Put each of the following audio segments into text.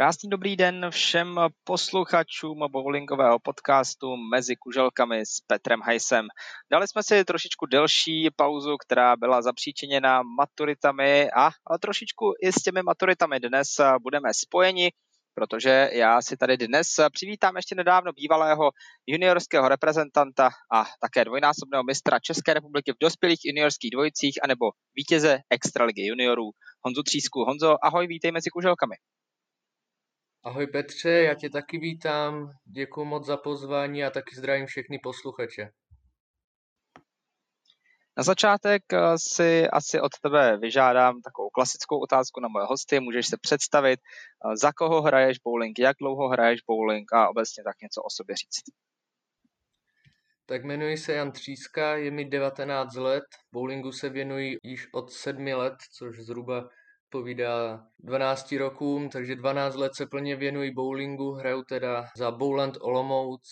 Krásný dobrý den všem posluchačům bowlingového podcastu Mezi kuželkami s Petrem Hajsem. Dali jsme si trošičku delší pauzu, která byla zapříčiněna maturitami a, a trošičku i s těmi maturitami dnes budeme spojeni, protože já si tady dnes přivítám ještě nedávno bývalého juniorského reprezentanta a také dvojnásobného mistra České republiky v dospělých juniorských dvojicích anebo vítěze Extraligy juniorů Honzu Třísku. Honzo, ahoj, vítej mezi kuželkami. Ahoj Petře, já tě taky vítám, děkuji moc za pozvání a taky zdravím všechny posluchače. Na začátek eh, si asi od tebe vyžádám takovou klasickou otázku na moje hosty. Můžeš se představit, eh, za koho hraješ bowling, jak dlouho hraješ bowling a obecně tak něco o sobě říct. Tak jmenuji se Jan Tříska, je mi 19 let, bowlingu se věnuji již od 7 let, což zhruba odpovídá 12 rokům, takže 12 let se plně věnuji bowlingu, hraju teda za Bowland Olomouc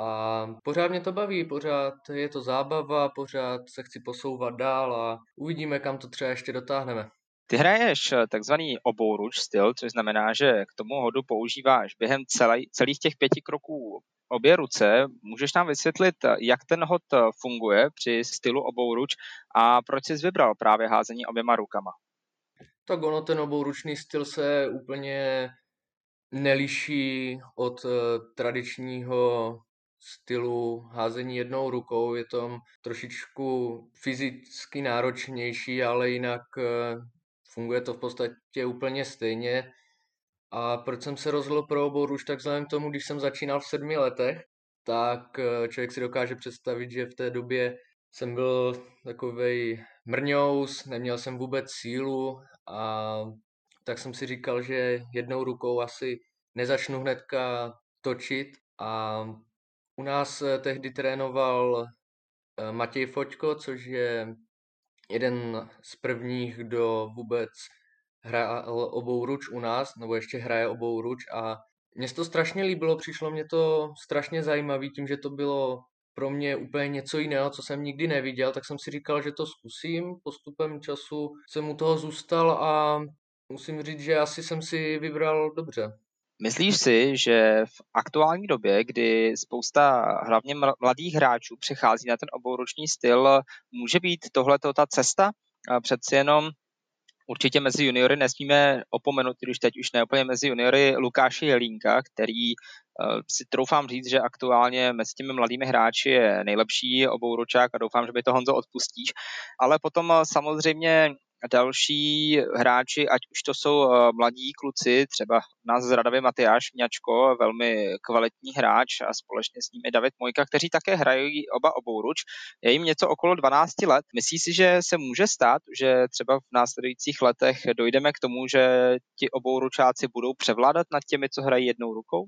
a pořád mě to baví, pořád je to zábava, pořád se chci posouvat dál a uvidíme, kam to třeba ještě dotáhneme. Ty hraješ eh, takzvaný obouruč styl, což znamená, že k tomu hodu používáš během celý, celých těch pěti kroků obě ruce. Můžeš nám vysvětlit, eh, jak ten hod eh, funguje při stylu obouruč a proč jsi vybral právě házení oběma rukama? Tak ono ten obouručný styl se úplně neliší od uh, tradičního stylu házení jednou rukou. Je to trošičku fyzicky náročnější, ale jinak uh, funguje to v podstatě úplně stejně. A proč jsem se rozhodl pro obouruč, tak vzhledem k tomu, když jsem začínal v sedmi letech, tak uh, člověk si dokáže představit, že v té době jsem byl takovej mrňous, neměl jsem vůbec sílu a tak jsem si říkal, že jednou rukou asi nezačnu hnedka točit a u nás eh, tehdy trénoval eh, Matěj Foťko, což je jeden z prvních, kdo vůbec hrál obou ruč u nás, nebo ještě hraje obou ruč. A mně to strašně líbilo, přišlo mě to strašně zajímavé tím, že to bylo pro mě úplně něco jiného, co jsem nikdy neviděl, tak jsem si říkal, že to zkusím. Postupem času jsem u toho zůstal a musím říct, že asi jsem si vybral dobře. Myslíš si, že v aktuální době, kdy spousta hlavně mladých hráčů přechází na ten obouruční styl, může být tohle ta cesta? Přeci jenom určitě mezi juniory nesmíme opomenout, když teď už neúplně mezi juniory, Lukáše Jelínka, který uh, si troufám říct, že aktuálně mezi těmi mladými hráči je nejlepší obouročák a doufám, že by to Honzo odpustíš. Ale potom uh, samozřejmě další hráči, ať už to jsou eh, mladí kluci, třeba nás z Radavy Matyáš Mňačko, velmi kvalitní hráč a společně s nimi David Mojka, kteří také hrají oba obouruč. Je jim něco okolo 12 let. Myslí si, že se může stát, že třeba v následujících letech dojdeme k tomu, že ti obouručáci budou převládat nad těmi, co hrají jednou rukou?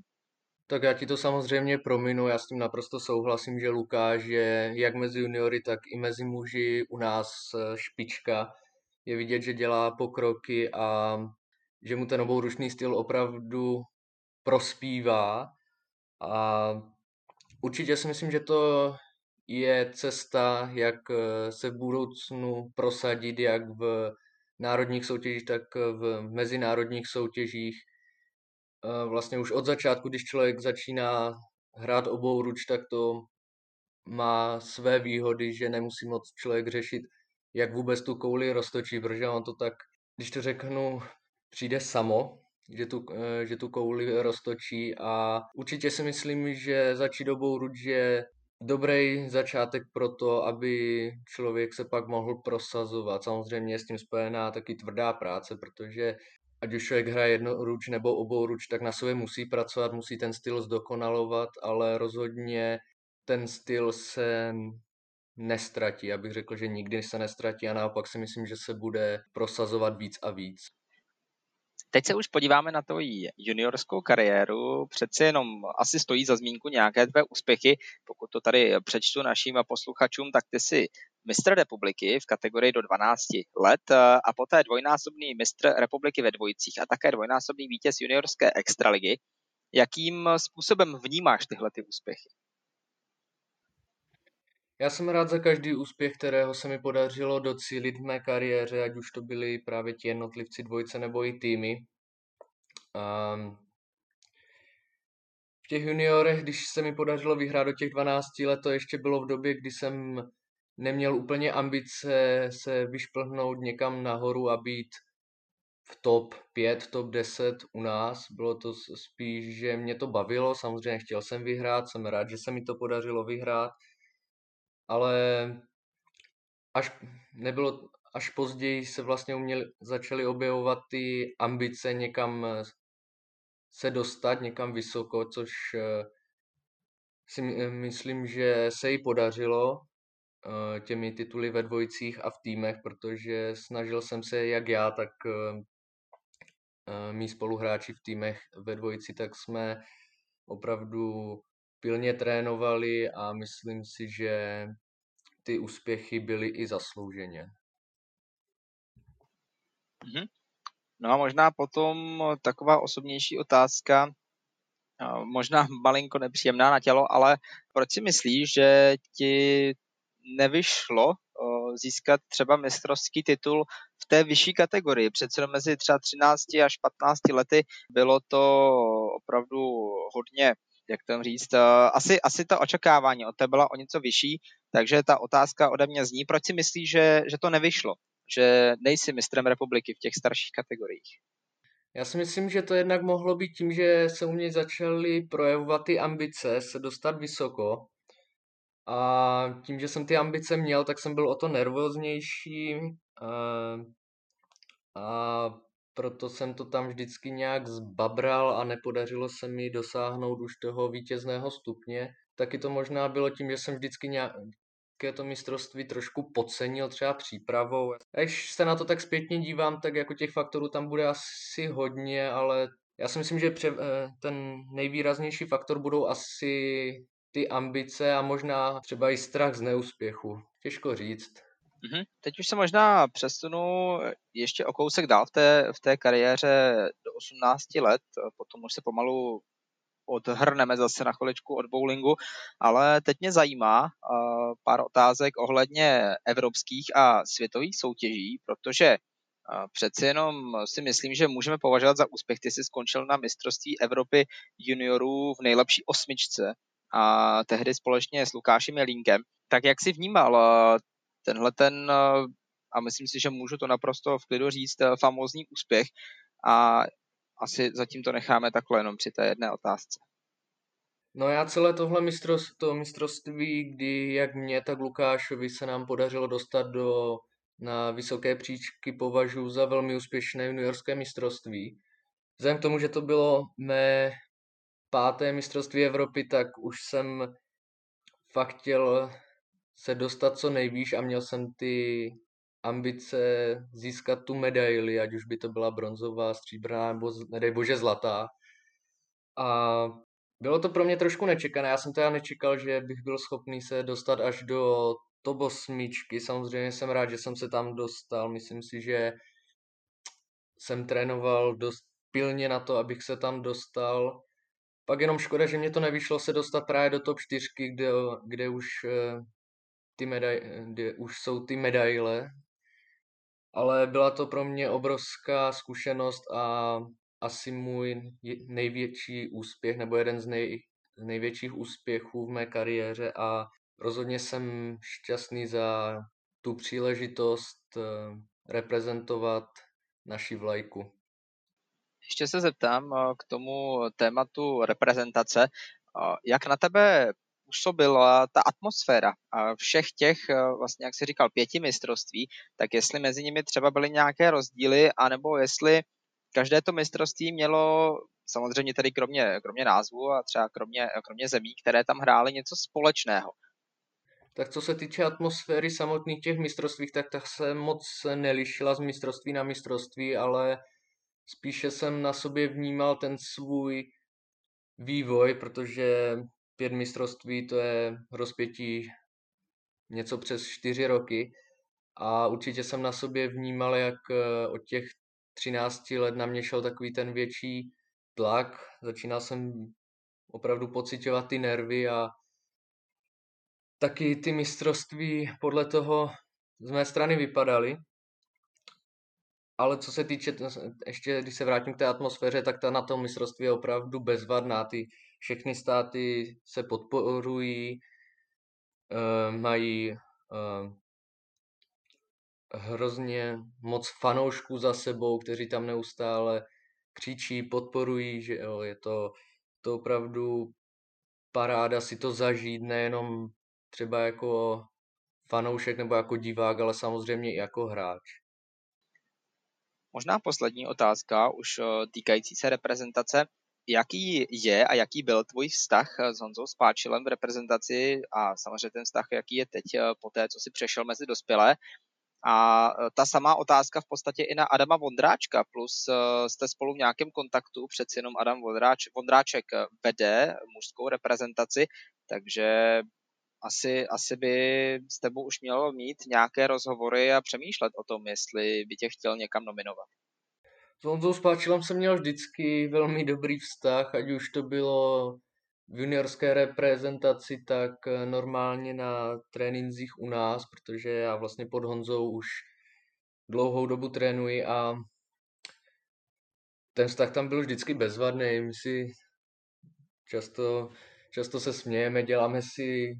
Tak já ti to samozřejmě prominu, já s tím naprosto souhlasím, že Lukáš je jak mezi juniory, tak i mezi muži u nás eh, špička je vidět, že dělá pokroky a že mu ten obouručný styl opravdu prospívá. A určitě si myslím, že to je cesta, jak eh, se v budoucnu prosadit, jak v národních soutěžích, tak v mezinárodních soutěžích. Eh, vlastně už od začátku, když člověk začíná hrát obou ruč, tak to má své výhody, že nemusí moc člověk řešit jak vůbec tu kouli roztočí, protože on to tak, když to řeknu, přijde samo, že tu, eh, že tu kouli roztočí a určitě si myslím, že začít dobou ruč je dobrý začátek pro to, aby člověk se pak mohl prosazovat. Samozřejmě je s tím spojená taky tvrdá práce, protože ať už člověk hraje jedno ruč nebo obou ruč, tak na sobě musí pracovat, musí ten styl zdokonalovat, ale rozhodně ten styl se nestratí. Já bych řekl, že nikdy se nestratí a naopak si myslím, že se bude prosazovat víc a víc. Teď se už podíváme na tvoji juniorskou kariéru. Přece jenom asi stojí za zmínku nějaké tvé úspěchy. Pokud to tady přečtu našim posluchačům, tak ty jsi mistr republiky v kategorii do 12 let a poté dvojnásobný mistr republiky ve dvojicích a také dvojnásobný vítěz juniorské extraligy. Jakým způsobem vnímáš tyhle ty úspěchy? Já jsem rád za každý úspěch, kterého se mi podařilo docílit v mé kariéře, ať už to byly právě ti jednotlivci dvojce nebo i týmy. Um, v těch juniorech, když se mi podařilo vyhrát do těch 12 let, to ještě bylo v době, kdy jsem neměl úplně ambice se vyšplhnout někam nahoru a být v top 5, top 10 u nás. Bylo to spíš, že mě to bavilo, samozřejmě chtěl jsem vyhrát, jsem rád, že se mi to podařilo vyhrát, ale až nebylo, až později se vlastně uměli, začaly objevovat ty ambice někam se dostat někam vysoko, což eh, si myslím, že se jí podařilo eh, těmi tituly ve dvojicích a v týmech, protože snažil jsem se jak já, tak eh, mý spoluhráči v týmech ve dvojici, tak jsme opravdu pilně trénovali a myslím si, že ty úspěchy byly i zaslouženě. Mm-hmm. No a možná potom taková osobnější otázka, možná malinko nepříjemná na tělo, ale proč si myslíš, že ti nevyšlo získat třeba mistrovský titul v té vyšší kategorii. Přece mezi třeba 13 až 15 lety bylo to opravdu hodně, jak to říct, asi, asi to očekávání od té byla o něco vyšší, takže ta otázka ode mě zní, proč si myslíš, že, že to nevyšlo? že nejsi mistrem republiky v těch starších kategoriích? Já si myslím, že to jednak mohlo být tím, že se u mě začaly projevovat ty ambice se dostat vysoko. A tím, že jsem ty ambice měl, tak jsem byl o to nervóznější. A, a proto jsem to tam vždycky nějak zbabral a nepodařilo se mi dosáhnout už toho vítězného stupně. Taky to možná bylo tím, že jsem vždycky nějak, to mistrovství trošku podcenil třeba přípravou. Když se na to tak zpětně dívám, tak jako těch faktorů tam bude asi hodně, ale já si myslím, že pře- eh, ten nejvýraznější faktor budou asi ty ambice a možná třeba i strach z neúspěchu. Těžko říct. Mm-hmm. Teď už se možná přesunu ještě o kousek dál v té, v té kariéře do 18 let, potom už se pomalu odhrneme zase na chviličku od bowlingu, ale teď mě zajímá uh, pár otázek ohledně evropských a světových soutěží, protože uh, přeci jenom si myslím, že můžeme považovat za úspěch. Ty jsi skončil na mistrovství Evropy juniorů v nejlepší osmičce a tehdy společně s Lukášem Jelínkem. Tak jak jsi vnímal uh, tenhle ten, a myslím si, že můžu to naprosto v klidu říct, famózní úspěch a asi zatím to necháme takhle jenom při té jedné otázce. No já celé tohle mistrovství, to mistrovství, kdy jak mě, tak Lukášovi se nám podařilo dostat do, na vysoké příčky, považuji za velmi úspěšné juniorské mistrovství. Vzhledem k tomu, že to bylo mé páté mistrovství Evropy, tak už jsem fakt chtěl se dostat co nejvýš a měl jsem ty ambice získat tu medaili, ať už by to byla bronzová, stříbrná nebo nedej bože zlatá. A bylo to pro mě trošku nečekané. Já jsem teda nečekal, že bych byl schopný se dostat až do top osmičky. Samozřejmě jsem rád, že jsem se tam dostal. Myslím si, že jsem trénoval dost pilně na to, abych se tam dostal. Pak jenom škoda, že mě to nevyšlo se dostat právě do top 4, kde, kde už eh, ty medaj, kde už jsou ty medaile, ale byla to pro mě obrovská zkušenost a asi můj největší úspěch, nebo jeden z, nej, největších úspěchů v mé kariéře a rozhodně jsem šťastný za tu příležitost eh, reprezentovat naši vlajku. Ještě se zeptám eh, k tomu tématu reprezentace. Eh, jak na tebe působila ta atmosféra všech těch, vlastně jak jsi říkal, pěti mistrovství, tak jestli mezi nimi třeba byly nějaké rozdíly, anebo jestli každé to mistrovství mělo samozřejmě tedy kromě, kromě názvu a třeba kromě, kromě zemí, které tam hrály něco společného. Tak co se týče atmosféry samotných těch mistrovství, tak ta se moc nelišila z mistrovství na mistrovství, ale spíše jsem na sobě vnímal ten svůj vývoj, protože pět mistrovství to je rozpětí něco přes čtyři roky a určitě jsem na sobě vnímal, jak eh, od těch 13 let na mě šel takový ten větší tlak, začínal jsem opravdu pocitovat ty nervy a taky ty mistrovství podle toho z mé strany vypadaly. ale co se týče, ještě když se vrátím k té atmosféře, tak ta na tom mistrovství je opravdu bezvadná. Ty všechny státy se podporují, eh, mají eh, hrozně moc fanoušků za sebou, kteří tam neustále křičí, podporují, že jo, je to, to opravdu paráda si to zažít, nejenom třeba jako fanoušek nebo jako divák, ale samozřejmě i jako hráč. Možná poslední otázka, už eh, týkající se reprezentace. Jaký je a jaký byl tvůj vztah s Honzou Spáčilem v reprezentaci a samozřejmě ten vztah, jaký je teď eh, po té, co si přešel mezi dospělé? A e, ta samá otázka v podstatě i na Adama Vondráčka, plus jste spolu v nějakém kontaktu, přeci jenom Adam Vondráč, Vondráček vede mužskou reprezentaci, takže asi, asi by s tebou už mělo mít nějaké rozhovory a přemýšlet o tom, jestli by tě chtěl někam nominovat. S Honzou Spáčilem jsem měl vždycky velmi dobrý vztah, ať už to bylo v juniorské reprezentaci, tak eh, normálně na trénincích u nás, protože já vlastně pod Honzou už dlouhou dobu trénuji a ten vztah tam byl vždycky bezvadný. My si často, často se smějeme, děláme si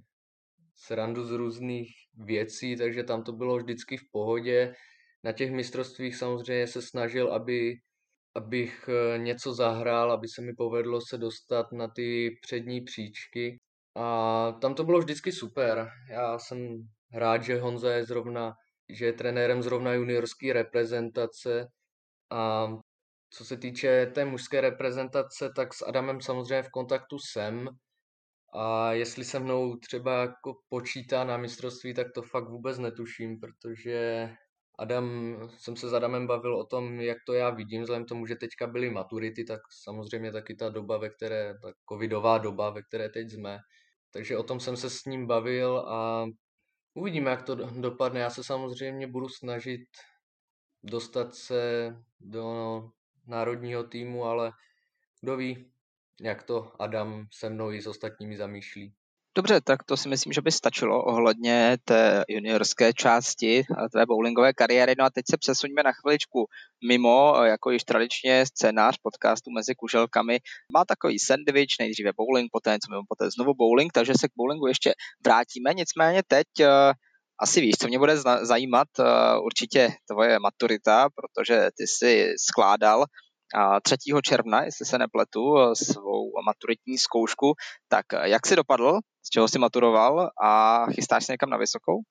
srandu z různých věcí, takže tam to bylo vždycky v pohodě. Na těch mistrovstvích samozřejmě se snažil, aby abych eh, něco zahrál, aby se mi povedlo se dostat na ty přední příčky. A tam to bylo vždycky super. Já jsem rád, že Honza je zrovna, že je trenérem zrovna juniorské reprezentace a co se týče té mužské reprezentace, tak s Adamem samozřejmě v kontaktu jsem. A jestli se mnou třeba jako počítá na mistrovství, tak to fakt vůbec netuším, protože Adam, jsem se s Adamem bavil o tom, jak to já vidím, vzhledem tomu, že teďka byly maturity, tak samozřejmě taky ta doba, ve které, ta covidová doba, ve které teď jsme. Takže o tom jsem se s ním bavil a uvidíme, jak to dopadne. Já se samozřejmě budu snažit dostat se do národního týmu, ale kdo ví, jak to Adam se mnou i s ostatními zamýšlí. Dobře, tak to si myslím, že by stačilo ohledně té juniorské části tvé bowlingové kariéry. No a teď se přesuňme na chviličku mimo, jako již tradičně scénář podcastu mezi kuželkami. Má takový sandwich, nejdříve bowling, poté něco mimo, poté znovu bowling, takže se k bowlingu ještě vrátíme. Nicméně teď uh, asi víš, co mě bude zajímat, určitě tvoje maturita, protože ty jsi skládal 3. června, jestli se nepletu, svou maturitní zkoušku. Tak jak si dopadl, z čeho jsi maturoval a chystáš se někam na vysokou?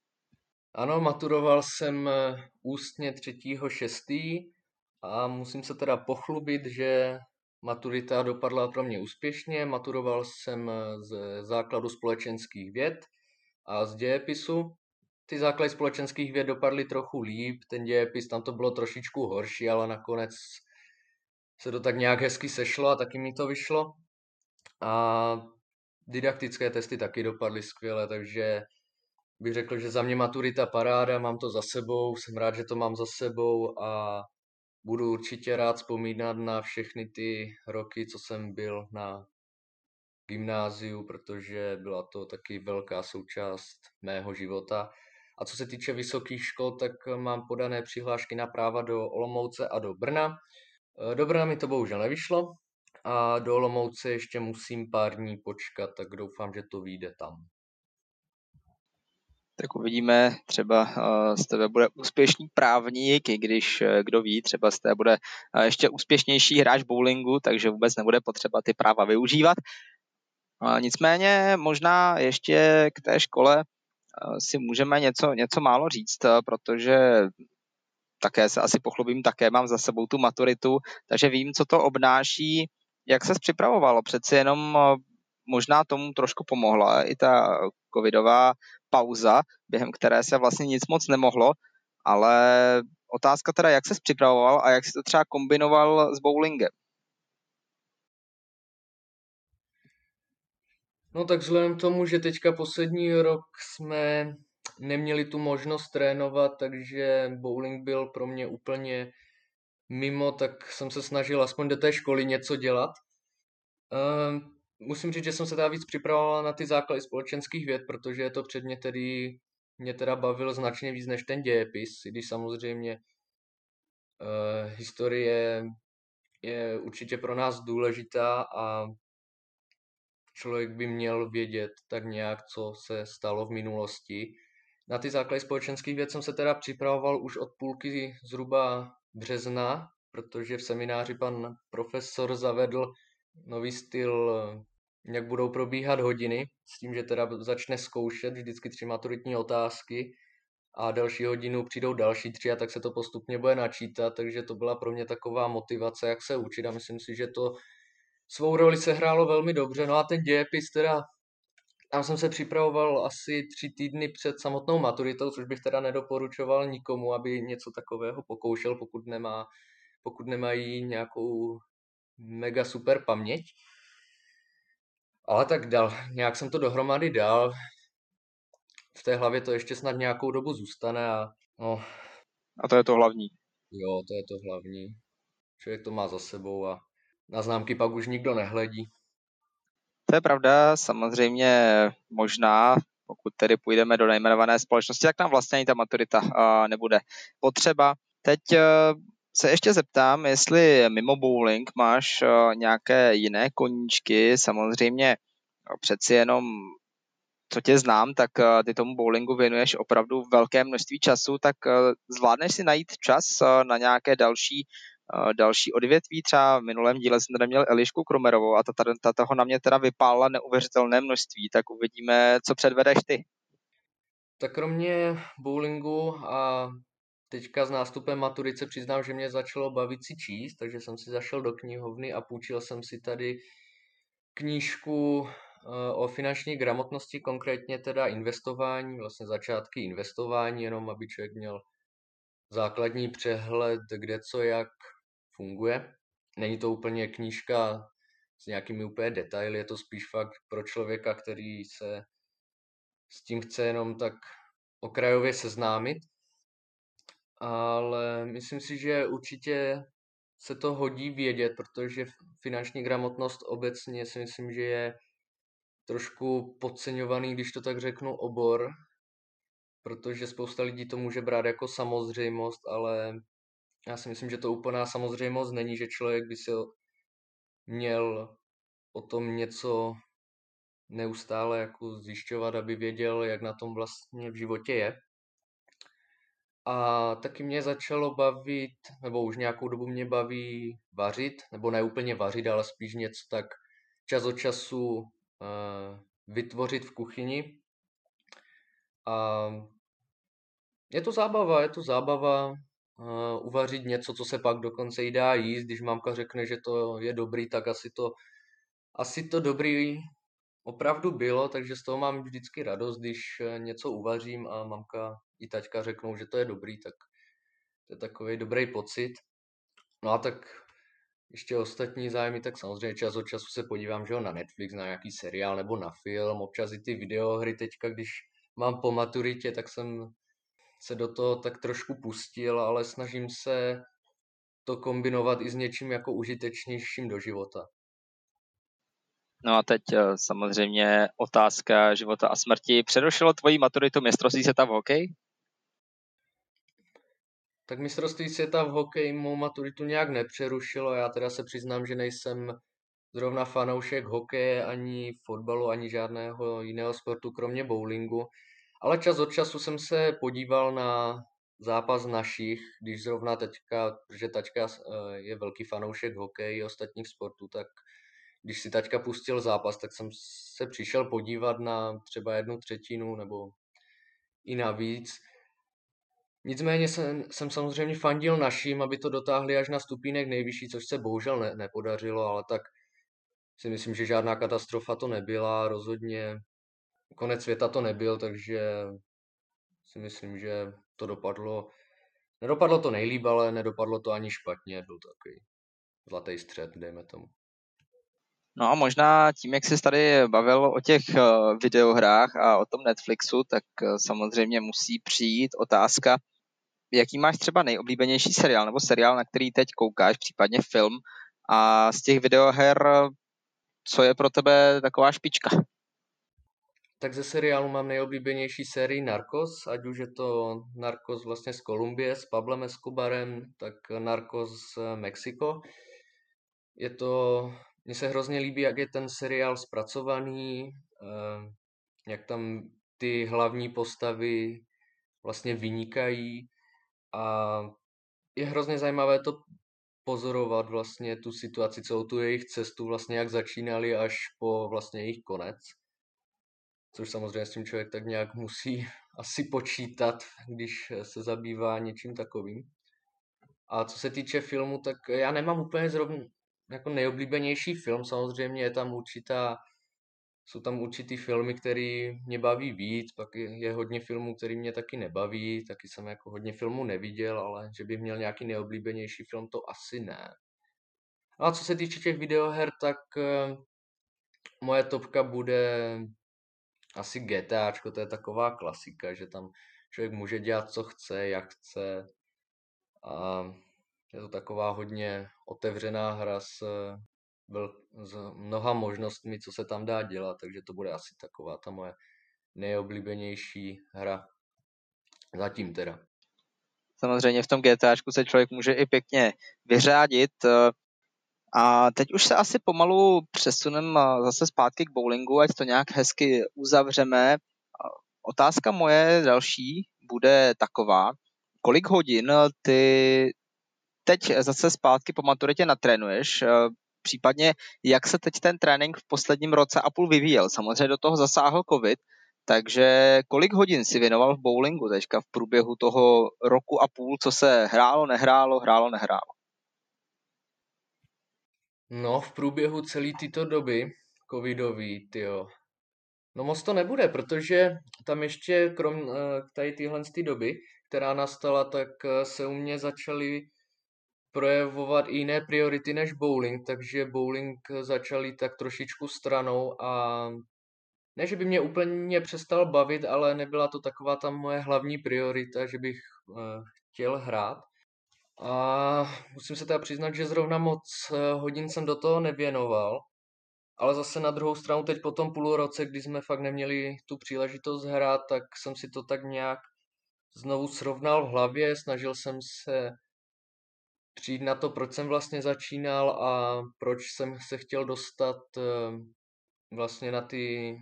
Ano, maturoval jsem eh, ústně 6. a musím se teda pochlubit, že maturita dopadla pro mě úspěšně. Maturoval jsem eh, z základu společenských věd a z dějepisu. Ty základy společenských věd dopadly trochu líp, ten dějepis tam to bylo trošičku horší, ale nakonec se to tak nějak hezky sešlo a taky mi to vyšlo. A didaktické testy taky dopadly skvěle, takže bych řekl, že za mě maturita paráda, mám to za sebou, jsem rád, že to mám za sebou a budu určitě rád vzpomínat na všechny ty roky, co jsem byl na gymnáziu, protože byla to taky velká součást mého života. A co se týče vysokých škol, tak mám podané přihlášky na práva do Olomouce a do Brna. Eh, Dobrá mi to bohužel nevyšlo a do Olomouce ještě musím pár dní počkat, tak doufám, že to vyjde tam. Tak uvidíme, třeba eh, z tebe bude úspěšný právník, i když eh, kdo ví, třeba z tebe bude ještě úspěšnější hráč bowlingu, takže vůbec nebude potřeba ty práva využívat. Nicméně možná ještě k té škole si můžeme něco, něco málo říct, protože také se asi pochlubím, také mám za sebou tu maturitu, takže vím, co to obnáší, jak se připravovalo. Přeci jenom eh, možná tomu trošku pomohla i ta covidová pauza, během které se vlastně nic moc nemohlo, ale otázka teda, jak se připravoval a jak se to třeba kombinoval s bowlingem. No tak vzhledem k tomu, že teďka poslední rok jsme neměli tu možnost trénovat, takže bowling byl pro mě úplně mimo, tak jsem se snažil aspoň do té školy něco dělat. Uh, musím říct, že jsem se teda víc připravoval na ty základy společenských věd, protože je to předmět, který mě teda bavil značně víc než ten dějepis, i když samozřejmě Uh, historie je určitě pro nás důležitá a člověk by měl vědět tak nějak, co se stalo v minulosti. Na ty základy společenských věd jsem se teda připravoval už od půlky zhruba března, protože v semináři pan profesor zavedl nový styl, jak budou probíhat hodiny, s tím, že teda začne zkoušet vždycky tři maturitní otázky a další hodinu přijdou další tři a tak se to postupně bude načítat, takže to byla pro mě taková motivace, jak se učit a myslím si, že to svou roli se hrálo velmi dobře. No a ten dějepis teda, tam jsem se připravoval asi tři týdny před samotnou maturitou, což bych teda nedoporučoval nikomu, aby něco takového pokoušel, pokud nemá, pokud nemají nějakou mega super paměť. Ale tak dal, nějak jsem to dohromady dal. V té hlavě to ještě snad nějakou dobu zůstane a no. A to je to hlavní. Jo, to je to hlavní. Člověk to má za sebou a na známky pak už nikdo nehledí. To je pravda, samozřejmě možná, pokud tedy půjdeme do nejmenované společnosti, jak nám vlastně ani ta maturita nebude potřeba. Teď e, se ještě zeptám, jestli mimo bowling máš e, nějaké jiné koníčky, samozřejmě přeci jenom co tě znám, tak ty tomu bowlingu věnuješ opravdu velké množství času, tak zvládneš si najít čas na nějaké další další odvětví. Třeba v minulém díle jsem tady měl Elišku Kromerovou a ta, ta, ta toho na mě teda vypálila neuvěřitelné množství, tak uvidíme, co předvedeš ty. Tak kromě bowlingu a teďka s nástupem maturice přiznám, že mě začalo bavit si číst, takže jsem si zašel do knihovny a půjčil jsem si tady knížku eh, o finanční gramotnosti, konkrétně teda investování, vlastně začátky investování, jenom aby člověk měl základní přehled, kde co jak funguje. Není to úplně knížka s nějakými úplně detaily, je to spíš fakt pro člověka, který se s tím chce jenom tak okrajově seznámit. Ale myslím si, že určitě se to hodí vědět, protože finanční gramotnost obecně si myslím, že je trošku podceňovaný, když to tak řeknu, obor, protože spousta lidí to může brát jako samozřejmost, ale já si myslím, že to úplná samozřejmost není, že člověk by si měl o tom něco neustále jako zjišťovat, aby věděl, jak na tom vlastně v životě je. A taky mě začalo bavit, nebo už nějakou dobu mě baví vařit, nebo ne úplně vařit, ale spíš něco tak čas od času uh, vytvořit v kuchyni. A je to zábava, je to zábava, uh, uvařit něco, co se pak dokonce i dá jíst. Když mamka řekne, že to je dobrý, tak asi to, asi to dobrý opravdu bylo, takže z toho mám vždycky radost, když eh, něco uvařím a mamka i taťka řeknou, že to je dobrý, tak to je takový dobrý pocit. No a tak ještě ostatní zájmy, tak samozřejmě čas od času se podívám že jo, na Netflix, na nějaký seriál nebo na film, občas i ty videohry teďka, když mám po maturitě, tak jsem se do toho tak trošku pustil, ale snažím se to kombinovat i s něčím jako užitečnějším do života. No a teď eh, samozřejmě otázka života a smrti. Přerušilo tvoji maturitu mistrovství světa v hokeji? Tak mistrovství světa v hokeji mou maturitu nějak nepřerušilo. Já teda se přiznám, že nejsem zrovna fanoušek hokeje, ani fotbalu, ani žádného jiného sportu, kromě bowlingu. Ale čas od času jsem se podíval na zápas našich, když zrovna teďka, protože tačka eh, je velký fanoušek hokeje i ostatních sportů, tak když si tačka pustil zápas, tak jsem se přišel podívat na třeba jednu třetinu nebo i navíc. Nicméně jsem, jsem samozřejmě fandil naším, aby to dotáhli až na stupínek nejvyšší, což se bohužel ne, nepodařilo, ale tak si myslím, že žádná katastrofa to nebyla, rozhodně konec světa to nebyl, takže si myslím, že to dopadlo, nedopadlo to nejlíp, ale nedopadlo to ani špatně, byl takový zlatý střed, dejme tomu. No a možná tím, jak jsi tady bavil o těch eh, videohrách a o tom Netflixu, tak eh, samozřejmě musí přijít otázka, jaký máš třeba nejoblíbenější seriál nebo seriál, na který teď koukáš, případně film a z těch videoher, co je pro tebe taková špička? tak ze seriálu mám nejoblíbenější sérii Narcos, ať už je to Narcos vlastně z Kolumbie s Pablem Escobarem, tak Narcos Mexiko. Je to, mně se hrozně líbí, jak je ten seriál zpracovaný, eh, jak tam ty hlavní postavy vlastně vynikají a je hrozně zajímavé to pozorovat vlastně tu situaci, celou tu jejich cestu, vlastně jak začínali až po vlastně jejich konec. Což samozřejmě s tím člověk tak nějak musí asi počítat, když se zabývá něčím takovým. A co se týče filmu, tak já nemám úplně zrovna jako nejoblíbenější film, samozřejmě je tam určitá jsou tam určitý filmy, které mě baví víc, pak je, hodně filmů, který mě taky nebaví, taky jsem jako hodně filmů neviděl, ale že bych měl nějaký neoblíbenější film, to asi ne. No a co se týče těch videoher, tak uh, moje topka bude asi GTAčko, to je taková klasika, že tam člověk může dělat, co chce, jak chce. A je to taková hodně otevřená hra s byl s mnoha možnostmi, co se tam dá dělat, takže to bude asi taková ta moje nejoblíbenější hra. Zatím teda. Samozřejmě v tom GTAčku se člověk může i pěkně vyřádit. Eh, a teď už se asi pomalu přesuneme eh, zase zpátky k bowlingu, ať to nějak hezky uzavřeme. Otázka moje další bude taková, kolik hodin ty teď zase zpátky po maturitě natrénuješ? Případně jak se teď ten trénink v posledním roce a půl vyvíjel. Samozřejmě do toho zasáhl covid, takže kolik hodin si věnoval v bowlingu teďka v průběhu toho roku a půl, co se hrálo, nehrálo, hrálo, nehrálo? No, v průběhu celé této doby covidový, tyjo. No moc to nebude, protože tam ještě krom eh, tady téhle doby, která nastala, tak eh, se u mě začaly projevovat i jiné priority než bowling, takže bowling začal jít tak trošičku stranou a ne, že by mě úplně přestal bavit, ale nebyla to taková ta moje hlavní priorita, že bych uh, chtěl hrát. A musím se teda přiznat, že zrovna moc uh, hodin jsem do toho nevěnoval, ale zase na druhou stranu teď po tom půl roce, kdy jsme fakt neměli tu příležitost hrát, tak jsem si to tak nějak znovu srovnal v hlavě, snažil jsem se přijít na to, proč jsem vlastně začínal a proč jsem se chtěl dostat eh, vlastně na ty,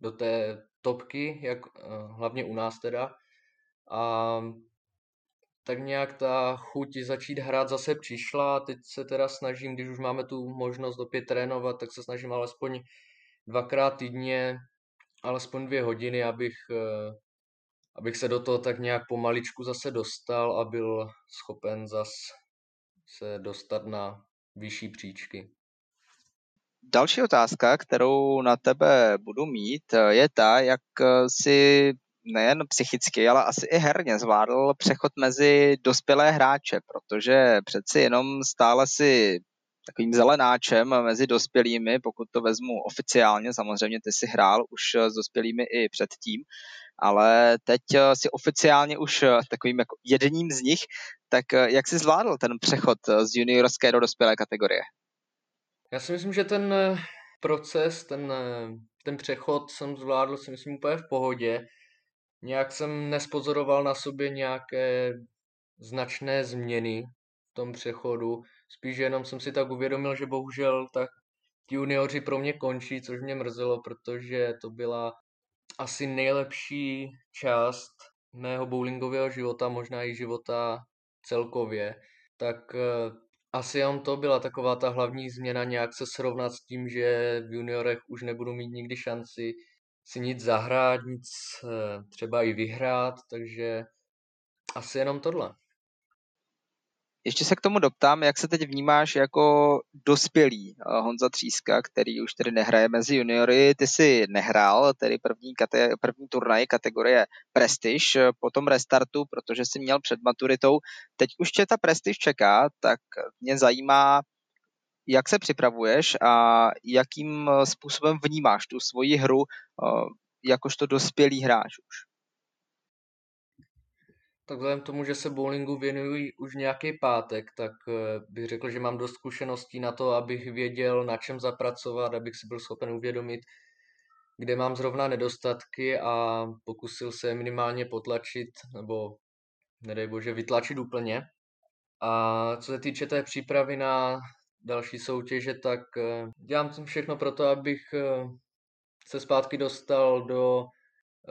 do té topky, jak eh, hlavně u nás teda. A tak nějak ta chuť začít hrát zase přišla. Teď se teda snažím, když už máme tu možnost opět trénovat, tak se snažím alespoň dvakrát týdně, alespoň dvě hodiny, abych, eh, abych se do toho tak nějak pomaličku zase dostal a byl schopen zas se dostat na vyšší příčky. Další otázka, kterou na tebe budu mít, je ta, jak si nejen psychicky, ale asi i herně zvládl přechod mezi dospělé hráče, protože přeci jenom stále si takovým zelenáčem mezi dospělými, pokud to vezmu oficiálně, samozřejmě ty si hrál už s dospělými i předtím, ale teď eh, si oficiálně už eh, takovým jako jedním z nich, tak eh, jak jsi zvládl ten přechod z juniorské do dospělé kategorie? Já si myslím, že ten proces, ten, ten přechod jsem zvládl si myslím úplně v pohodě. Nějak jsem nespozoroval na sobě nějaké značné změny v tom přechodu. Spíš jenom jsem si tak uvědomil, že bohužel tak ti junioři pro mě končí, což mě mrzelo, protože to byla asi nejlepší část mého bowlingového života, možná i života celkově, tak uh, asi jenom to byla taková ta hlavní změna, nějak se srovnat s tím, že v juniorech už nebudu mít nikdy šanci si nic zahrát, nic uh, třeba i vyhrát, takže asi jenom tohle. Ještě se k tomu doptám, jak se teď vnímáš jako dospělý eh, Honza Tříska, který už tedy nehraje mezi juniory. Ty jsi nehrál, tedy první, kate- první turnaj kategorie Prestige eh, po tom restartu, protože jsi měl před maturitou. Teď už tě ta Prestige čeká, tak mě zajímá, jak se připravuješ a jakým eh, způsobem vnímáš tu svoji hru jakožto dospělý hráč už tak vzhledem tomu, že se bowlingu věnuji už nějaký pátek, tak eh, bych řekl, že mám dost zkušeností na to, abych věděl, na čem zapracovat, abych si byl schopen uvědomit, kde mám zrovna nedostatky a pokusil se minimálně potlačit nebo nedej bože vytlačit úplně. A co se týče té přípravy na další soutěže, tak eh, dělám všechno pro to, abych eh, se zpátky dostal do,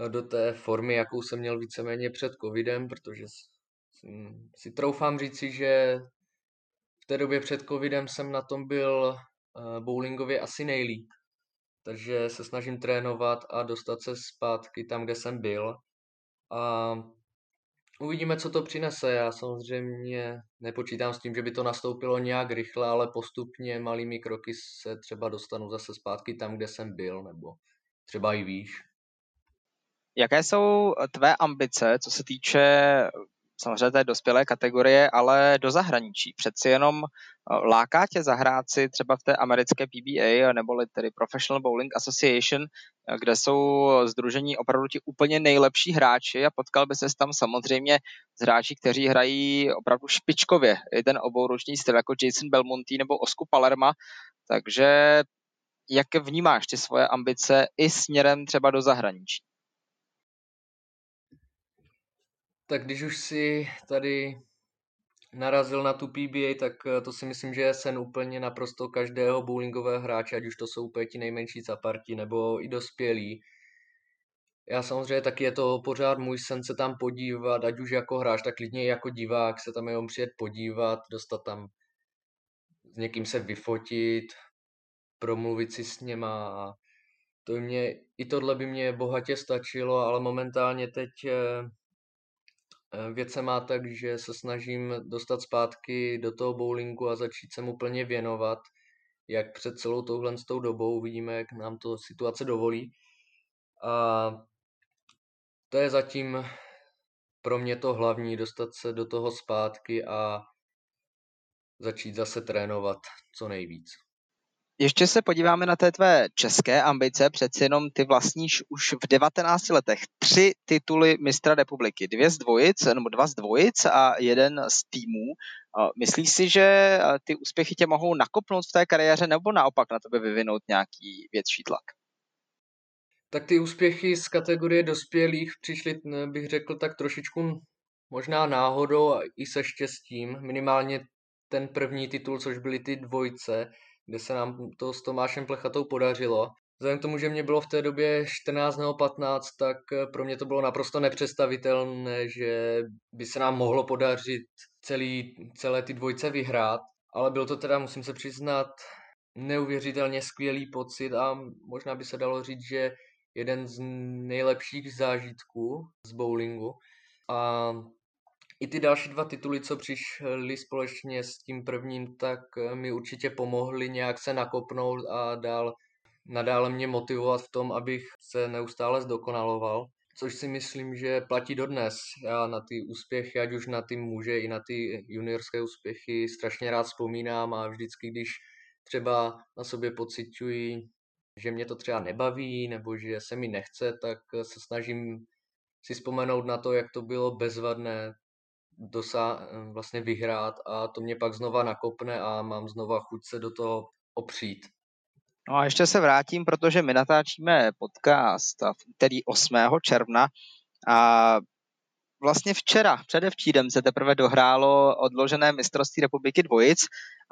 do té formy, jakou jsem měl víceméně před covidem, protože si troufám říci, že v té době před covidem jsem na tom byl bowlingově asi nejlíp. Takže se snažím trénovat a dostat se zpátky tam, kde jsem byl. A Uvidíme, co to přinese. Já samozřejmě nepočítám s tím, že by to nastoupilo nějak rychle, ale postupně malými kroky se třeba dostanu zase zpátky tam, kde jsem byl, nebo třeba i výš. Jaké jsou tvé ambice, co se týče samozřejmě té dospělé kategorie, ale do zahraničí. Přeci jenom eh, láká tě zahrát si třeba v té americké PBA, nebo tedy Professional Bowling Association, eh, kde jsou združení opravdu ti úplně nejlepší hráči a potkal by se tam samozřejmě s hráči, kteří hrají opravdu špičkově. Ten obouruční styl jako Jason Belmonty nebo Osku Palerma, takže jak vnímáš ty svoje ambice i směrem třeba do zahraničí? Tak když už si tady narazil na tu PBA, tak eh, to si myslím, že je sen úplně naprosto každého bowlingového hráče, ať už to jsou úplně ti nejmenší zaparti nebo i dospělí. Já samozřejmě taky je to pořád můj sen se tam podívat, ať už jako hráč, tak klidně jako divák se tam jenom přijet podívat, dostat tam s někým se vyfotit, promluvit si s něma a to mě, i tohle by mě bohatě stačilo, ale momentálně teď eh, věc se má tak, že se snažím dostat zpátky do toho bowlingu a začít se mu plně věnovat, jak před celou touhle s tou dobou. Uvidíme, jak nám to situace dovolí. A to je zatím pro mě to hlavní, dostat se do toho zpátky a začít zase trénovat co nejvíc. Ještě se podíváme na té tvé české ambice, přeci jenom ty vlastníš už v 19 letech tři tituly mistra republiky, dvě z dvojic, nebo dva z dvojic a jeden z týmů. Myslíš si, že ty úspěchy tě mohou nakopnout v té kariéře nebo naopak na tebe vyvinout nějaký větší tlak? Tak ty úspěchy z kategorie dospělých přišly, bych řekl, tak trošičku možná náhodou a i se štěstím. Minimálně ten první titul, což byly ty dvojce, kde se nám to s Tomášem Plechatou podařilo. Vzhledem k tomu, že mě bylo v té době 14 nebo 15, tak eh, pro mě to bylo naprosto nepředstavitelné, že by se nám mohlo podařit celý, celé ty dvojce vyhrát. Ale byl to teda, musím se přiznat, neuvěřitelně skvělý pocit a možná by se dalo říct, že jeden z nejlepších zážitků z bowlingu. A i ty další dva tituly, co přišly společně s tím prvním, tak eh, mi určitě pomohly nějak se nakopnout a dál nadále mě motivovat v tom, abych se neustále zdokonaloval. Což si myslím, že platí dodnes. Já na ty úspěchy, ať už na ty muže, i na ty juniorské úspěchy strašně rád vzpomínám a vždycky, když třeba na sobě pocituji, že mě to třeba nebaví nebo že se mi nechce, tak se snažím si vzpomenout na to, jak to bylo bezvadné dosá, vlastně vyhrát a to mě pak znova nakopne a mám znova chuť se do toho opřít. No a ještě se vrátím, protože my natáčíme podcast v úterý 8. června a vlastně včera, předevčírem se teprve dohrálo odložené mistrovství republiky dvojic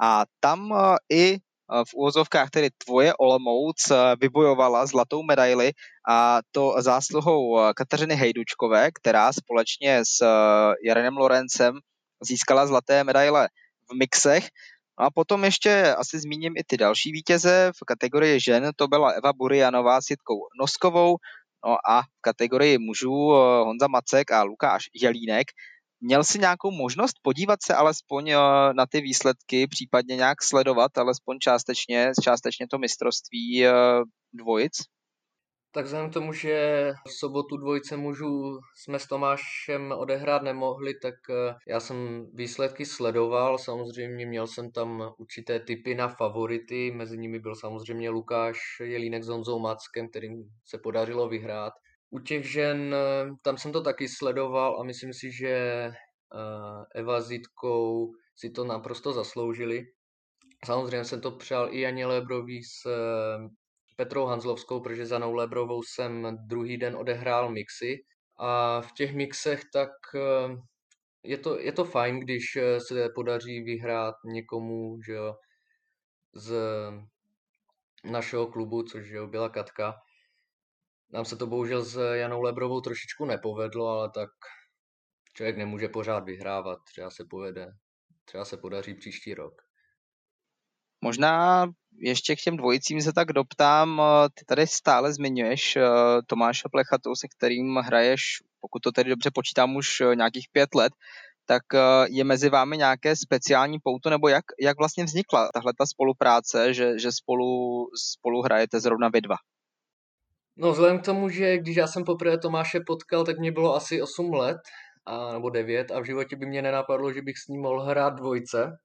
a tam i v úvozovkách tedy tvoje Olomouc e, vybojovala zlatou medaili a to zásluhou Kateřiny Hejdučkové, která společně s Jarenem Lorencem získala zlaté medaile v mixech. A potom ještě asi zmíním i ty další vítěze. V kategorii žen to byla Eva Burianová s Jitkou Noskovou, no a v kategorii mužů eh, Honza Macek a Lukáš Jelínek. Měl si nějakou možnost podívat se alespoň eh, na ty výsledky, případně nějak sledovat alespoň částečně, částečně to mistrovství eh, dvojic? Tak vzhledem k tomu, že v sobotu dvojce mužů jsme s Tomášem odehrát nemohli, tak eh, já jsem výsledky sledoval. Samozřejmě měl jsem tam určité typy na favority. Mezi nimi byl samozřejmě Lukáš Jelínek s Honzou Mackem, kterým se podařilo vyhrát. U těch žen, eh, tam jsem to taky sledoval a myslím si, že eh, Eva s Jitkou si to naprosto zasloužili. Samozřejmě jsem to přál i Janě Lebrový s Petrou Hanzlovskou, protože za Noulebrovou jsem druhý den odehrál mixy. A v těch mixech tak eh, je to, je to fajn, když eh, se podaří vyhrát někomu, že jo, z našeho klubu, což jo, byla Katka. Nám se to bohužel s Janou Lebrovou trošičku nepovedlo, ale tak člověk nemůže pořád vyhrávat, třeba se povede, třeba se podaří příští rok. Možná ještě k těm dvojicím se tak doptám, ty tady stále zmiňuješ eh, Tomáše Plechatu, se kterým hraješ, pokud to tedy dobře počítám, už eh, nějakých pět let, tak eh, je mezi vámi nějaké speciální pouto, nebo jak, jak vlastně vznikla tahle ta spolupráce, že, že spolu, spolu hrajete zrovna vy dva? No vzhledem k tomu, že když já jsem poprvé Tomáše potkal, tak mě bylo asi 8 let, a, nebo 9 a v životě by mě nenapadlo, že bych s ním mohl hrát dvojce.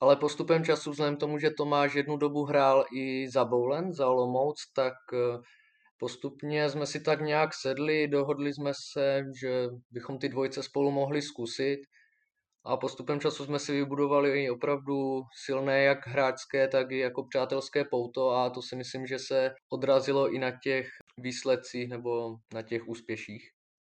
Ale postupem času, vzhledem k tomu, že Tomáš jednu dobu hrál i za Boulen, za Olomouc, tak eh, postupně jsme si tak nějak sedli, dohodli jsme se, že bychom ty dvojce spolu mohli zkusit a postupem času jsme si vybudovali opravdu silné jak hráčské, tak i jako přátelské pouto a to si myslím, že se odrazilo i na těch výsledcích nebo na těch úspěších.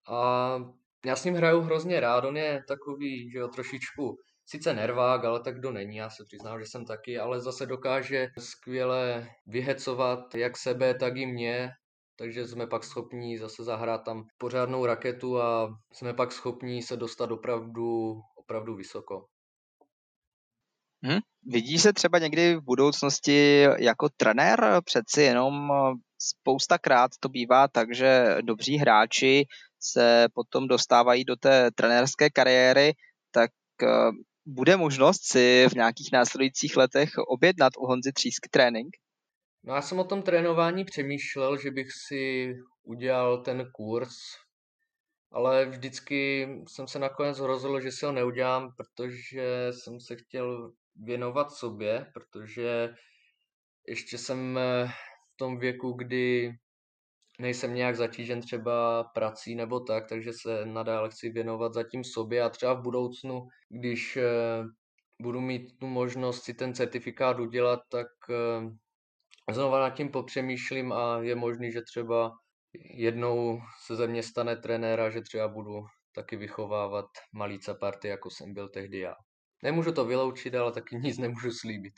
A já s ním hraju hrozně rád, on je takový, že jo, trošičku sice nervák, ale tak kdo není, já se přiznám, že jsem taky, ale zase dokáže skvěle vyhecovat jak sebe, tak i mě, takže jsme pak schopni zase zahrát tam pořádnou raketu a jsme pak schopni se dostat opravdu, opravdu vysoko. Hmm. Vidíš se třeba někdy v budoucnosti jako trenér? Přeci jenom spoustakrát to bývá tak, že dobří hráči se potom dostávají do té trenérské kariéry, tak eh, bude možnost si v nějakých následujících letech objednat u Honzy Třísky trénink? No já jsem o tom trénování přemýšlel, že bych si udělal ten kurz, ale vždycky jsem se nakonec rozhodl, že si ho neudělám, protože jsem se chtěl věnovat sobě, protože ještě jsem eh, v tom věku, kdy nejsem nějak zatížen třeba prací nebo tak, takže se nadále chci věnovat zatím sobě. A třeba v budoucnu, když eh, budu mít tu možnost si ten certifikát udělat, tak eh, znova nad tím popřemýšlím a je možný, že třeba jednou se ze mě stane trenéra, že třeba budu taky vychovávat malý party, jako jsem byl tehdy já. Nemůžu to vyloučit, ale taky nic nemůžu slíbit.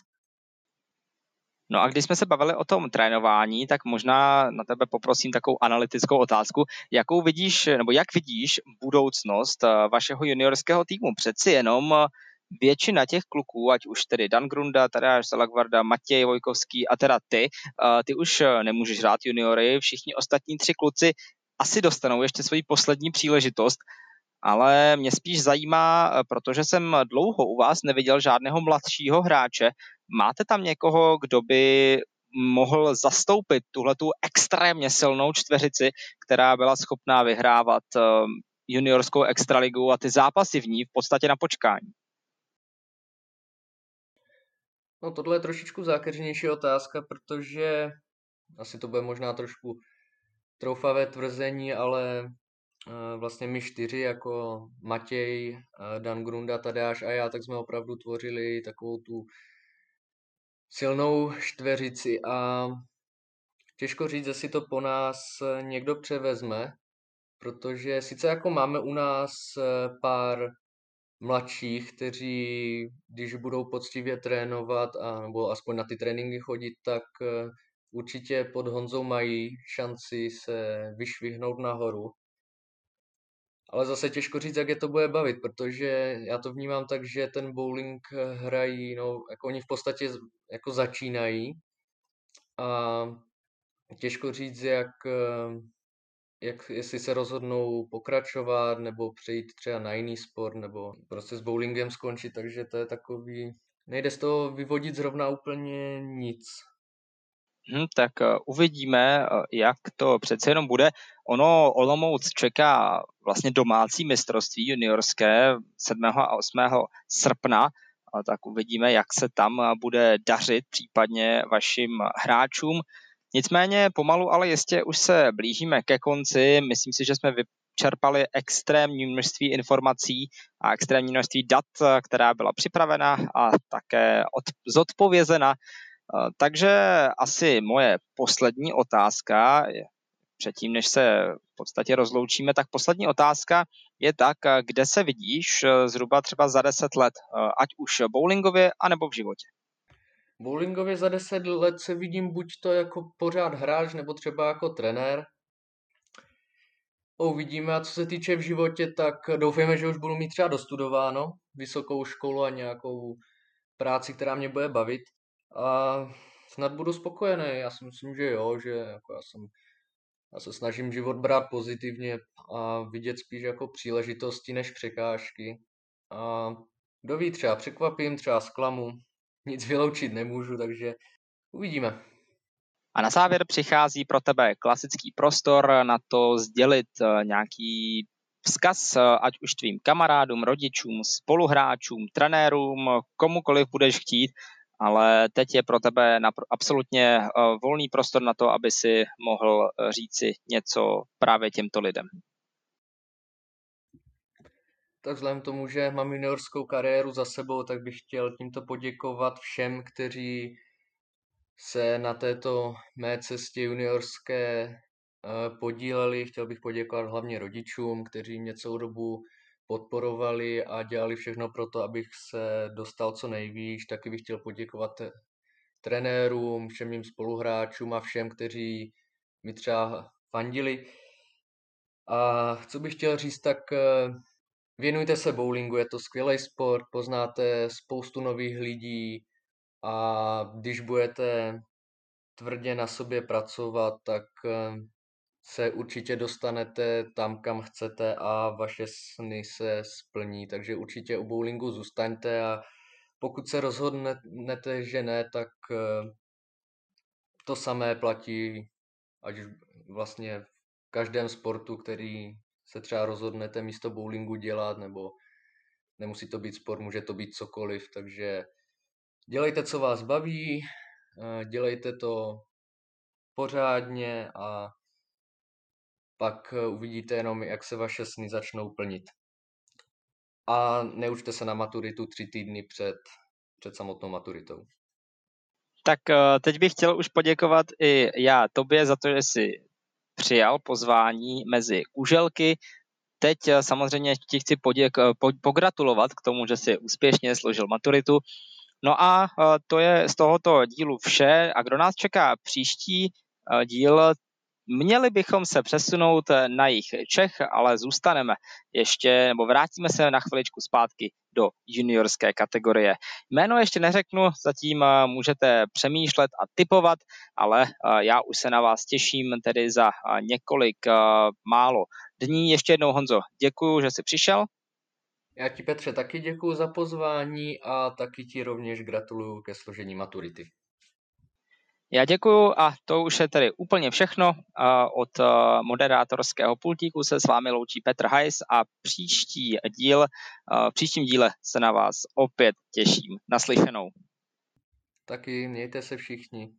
No a když jsme se bavili o tom trénování, tak možná na tebe poprosím takovou analytickou otázku. Jakou vidíš, nebo jak vidíš budoucnost eh, vašeho juniorského týmu? Přeci jenom eh, většina těch kluků, ať už tedy Dan Grunda, Tadeáš Salagvarda, Matěj Vojkovský a teda ty, ty už nemůžeš hrát juniory, všichni ostatní tři kluci asi dostanou ještě svoji poslední příležitost, ale mě spíš zajímá, protože jsem dlouho u vás neviděl žádného mladšího hráče, Máte tam někoho, kdo by mohl zastoupit tuhletu extrémně silnou čtveřici, která byla schopná vyhrávat ehm, juniorskou extraligu a ty zápasy v ní v podstatě na počkání? No tohle je trošičku zákeřnější otázka, protože asi to bude možná trošku troufavé tvrzení, ale eh, vlastně my čtyři jako Matěj, eh, Dan Grunda, Tadeáš a já, tak jsme opravdu tvořili takovou tu silnou čtveřici a těžko říct, jestli to po nás někdo převezme, protože sice jako máme u nás pár mladších, kteří, když budou poctivě trénovat, a, nebo aspoň na ty tréninky chodit, tak určitě pod Honzou mají šanci se vyšvihnout nahoru. Ale zase těžko říct, jak je to bude bavit, protože já to vnímám tak, že ten bowling hrají, no, jako oni v podstatě jako začínají a těžko říct, jak, jak jestli se rozhodnou pokračovat nebo přejít třeba na jiný sport nebo prostě s bowlingem skončit, takže to je takový, nejde z toho vyvodit zrovna úplně nic. Hmm, tak uh, uvidíme, uh, jak to přece jenom bude. Ono Olomouc čeká vlastně domácí mistrovství juniorské 7. a 8. srpna, tak uvidíme, jak se tam bude dařit případně vašim hráčům. Nicméně pomalu, ale jistě už se blížíme ke konci. Myslím si, že jsme vyčerpali extrémní množství informací a extrémní množství dat, která byla připravena a také od, zodpovězena Takže asi moje poslední otázka, předtím než se v podstatě rozloučíme, tak poslední otázka je tak, kde se vidíš zhruba třeba za 10 let, ať už bowlingově, anebo v životě? Bowlingově za 10 let se vidím buď to jako pořád hráč, nebo třeba jako trenér. Uvidíme. A co se týče v životě, tak doufejme, že už budu mít třeba dostudováno vysokou školu a nějakou práci, která mě bude bavit. A snad budu spokojený. Já si myslím, že jo, že jako já jsem já se snažím život brát pozitivně a vidět spíš jako příležitosti než překážky. A kdo ví, třeba překvapím, třeba zklamu, nic vyloučit nemůžu, takže uvidíme. A na závěr přichází pro tebe klasický prostor na to sdělit eh, nějaký vzkaz, eh, ať už tvým kamarádům, rodičům, spoluhráčům, trenérům, komukoliv budeš chtít, ale teď je pro tebe absolutně eh, volný prostor na to, aby si mohl říci něco právě těmto lidem. Tak vzhledem tomu, že mám juniorskou kariéru za sebou, tak bych chtěl tímto poděkovat všem, kteří se na této mé cestě juniorské eh, podíleli. Chtěl bych poděkovat hlavně rodičům, kteří mě celou dobu podporovali a dělali všechno pro to, abych se dostal co nejvýš. Taky bych chtěl poděkovat trenérům, všem mým spoluhráčům a všem, kteří mi třeba fandili. A co bych chtěl říct, tak eh, věnujte se bowlingu, je to skvělý sport, poznáte spoustu nových lidí, a když budete tvrdě na sobě pracovat, tak eh, se určitě dostanete tam, kam chcete a vaše sny se splní. Takže určitě u bowlingu zůstaňte a pokud se rozhodnete, že ne, tak eh, to samé platí, ať už vlastně v každém sportu, který se třeba rozhodnete místo bowlingu dělat, nebo nemusí to být sport, může to být cokoliv, takže Dělejte, co vás baví, eh, dělejte to pořádně a pak eh, uvidíte jenom, jak se vaše sny začnou plnit. A neučte se na maturitu tři týdny před, před samotnou maturitou. Tak eh, teď bych chtěl už poděkovat i já tobě za to, že jsi přijal pozvání mezi uželky. Teď samozřejmě ti chci poděk, pogratulovat k tomu, že jsi úspěšně složil maturitu No a e, to je z tohoto dílu vše. A kdo nás čeká příští díl, Měli bychom se přesunout na jich Čech, ale zůstaneme ještě, nebo vrátíme se na chviličku zpátky do juniorské kategorie. Jméno ještě neřeknu, zatím můžete přemýšlet a typovat, ale já už se na vás těším tedy za několik málo dní. Ještě jednou Honzo, děkuji, že jsi přišel. Já ti Petře taky děkuji za pozvání a taky ti rovněž gratuluju ke složení maturity. Já děkuju a to už je tedy úplně všechno. Od moderátorského pultíku se s vámi loučí Petr Hajs a příští díl, v příštím díle se na vás opět těším. Naslyšenou. Taky mějte se všichni.